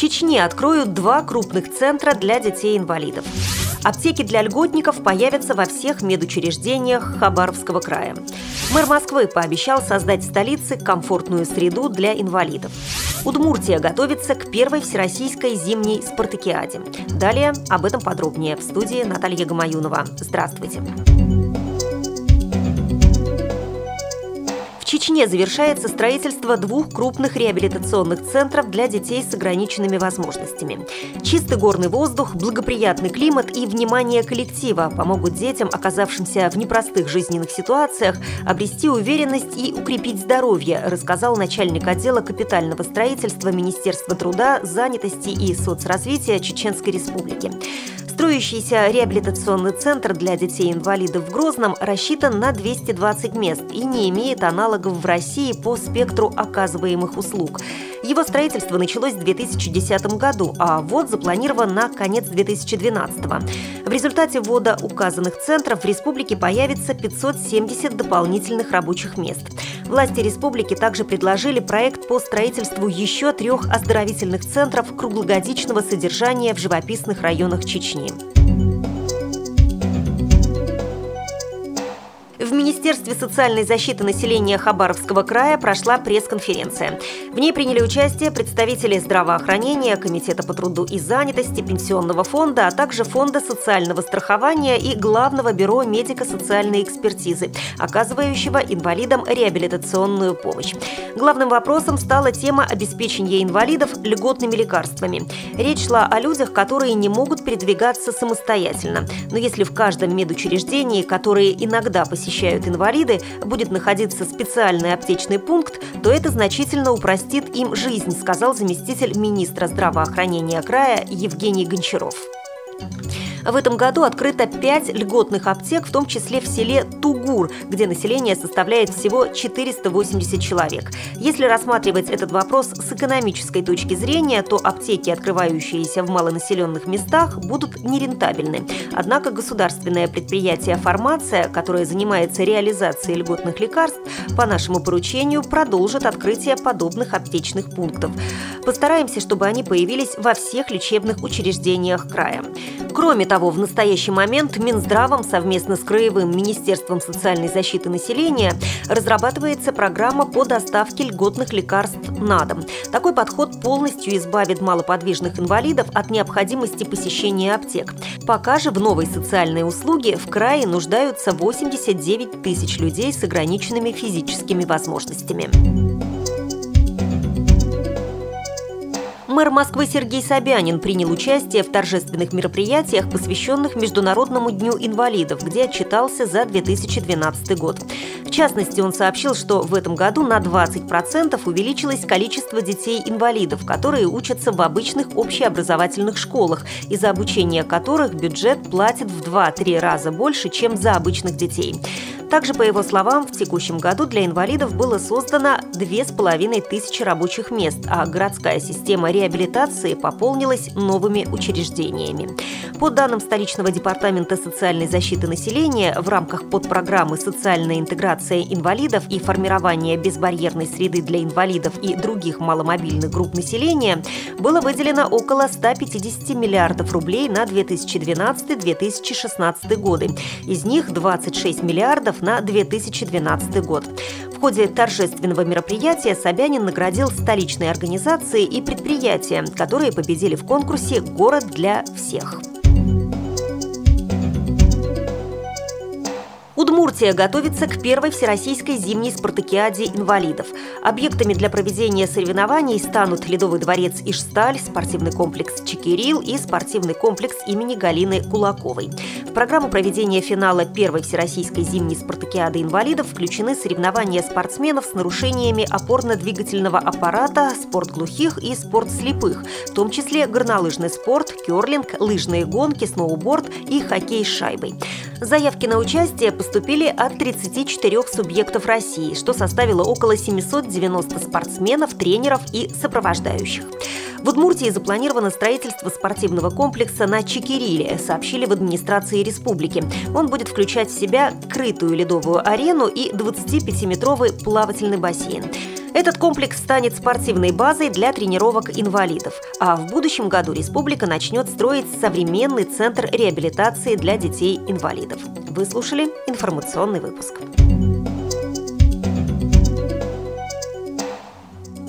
Чечне откроют два крупных центра для детей-инвалидов. Аптеки для льготников появятся во всех медучреждениях Хабаровского края. Мэр Москвы пообещал создать в столице комфортную среду для инвалидов. Удмуртия готовится к первой всероссийской зимней спартакиаде. Далее об этом подробнее в студии Наталья Гамаюнова. Здравствуйте. Чечне завершается строительство двух крупных реабилитационных центров для детей с ограниченными возможностями. Чистый горный воздух, благоприятный климат и внимание коллектива помогут детям, оказавшимся в непростых жизненных ситуациях, обрести уверенность и укрепить здоровье, рассказал начальник отдела капитального строительства Министерства труда, занятости и соцразвития Чеченской Республики. Строящийся реабилитационный центр для детей-инвалидов в Грозном рассчитан на 220 мест и не имеет аналогов в России по спектру оказываемых услуг. Его строительство началось в 2010 году, а ввод запланирован на конец 2012 В результате ввода указанных центров в республике появится 570 дополнительных рабочих мест. Власти республики также предложили проект по строительству еще трех оздоровительных центров круглогодичного содержания в живописных районах Чечни. Министерстве социальной защиты населения Хабаровского края прошла пресс-конференция. В ней приняли участие представители здравоохранения, Комитета по труду и занятости, Пенсионного фонда, а также Фонда социального страхования и Главного бюро медико-социальной экспертизы, оказывающего инвалидам реабилитационную помощь. Главным вопросом стала тема обеспечения инвалидов льготными лекарствами. Речь шла о людях, которые не могут передвигаться самостоятельно. Но если в каждом медучреждении, которые иногда посещают посещают инвалиды, будет находиться специальный аптечный пункт, то это значительно упростит им жизнь, сказал заместитель министра здравоохранения края Евгений Гончаров. В этом году открыто 5 льготных аптек, в том числе в селе Тугур, где население составляет всего 480 человек. Если рассматривать этот вопрос с экономической точки зрения, то аптеки, открывающиеся в малонаселенных местах, будут нерентабельны. Однако государственное предприятие «Фармация», которое занимается реализацией льготных лекарств, по нашему поручению продолжит открытие подобных аптечных пунктов. Постараемся, чтобы они появились во всех лечебных учреждениях края. Кроме того, в настоящий момент Минздравом совместно с Краевым Министерством социальной защиты населения разрабатывается программа по доставке льготных лекарств на дом. Такой подход полностью избавит малоподвижных инвалидов от необходимости посещения аптек. Пока же в новой социальной услуге в крае нуждаются 89 тысяч людей с ограниченными физическими возможностями. Мэр Москвы Сергей Собянин принял участие в торжественных мероприятиях, посвященных Международному дню инвалидов, где отчитался за 2012 год. В частности, он сообщил, что в этом году на 20% увеличилось количество детей-инвалидов, которые учатся в обычных общеобразовательных школах, и за обучение которых бюджет платит в 2-3 раза больше, чем за обычных детей. Также, по его словам, в текущем году для инвалидов было создано 2500 рабочих мест, а городская система реабилитации пополнилась новыми учреждениями. По данным столичного департамента социальной защиты населения, в рамках подпрограммы «Социальная интеграция инвалидов и формирование безбарьерной среды для инвалидов и других маломобильных групп населения» было выделено около 150 миллиардов рублей на 2012-2016 годы. Из них 26 миллиардов на 2012 год. В ходе торжественного мероприятия Собянин наградил столичные организации и предприятия, которые победили в конкурсе «Город для всех». Удмуртия готовится к первой всероссийской зимней спартакиаде инвалидов. Объектами для проведения соревнований станут Ледовый дворец Ишсталь, спортивный комплекс Чекирил и спортивный комплекс имени Галины Кулаковой. В программу проведения финала первой всероссийской зимней спартакиады инвалидов включены соревнования спортсменов с нарушениями опорно-двигательного аппарата, спорт глухих и спорт слепых, в том числе горнолыжный спорт, керлинг, лыжные гонки, сноуборд и хоккей с шайбой. Заявки на участие поступили от 34 субъектов России, что составило около 790 спортсменов, тренеров и сопровождающих. В Удмуртии запланировано строительство спортивного комплекса на Чекириле, сообщили в администрации республики. Он будет включать в себя крытую ледовую арену и 25-метровый плавательный бассейн. Этот комплекс станет спортивной базой для тренировок инвалидов, а в будущем году республика начнет строить современный центр реабилитации для детей-инвалидов. Вы слушали информационный выпуск.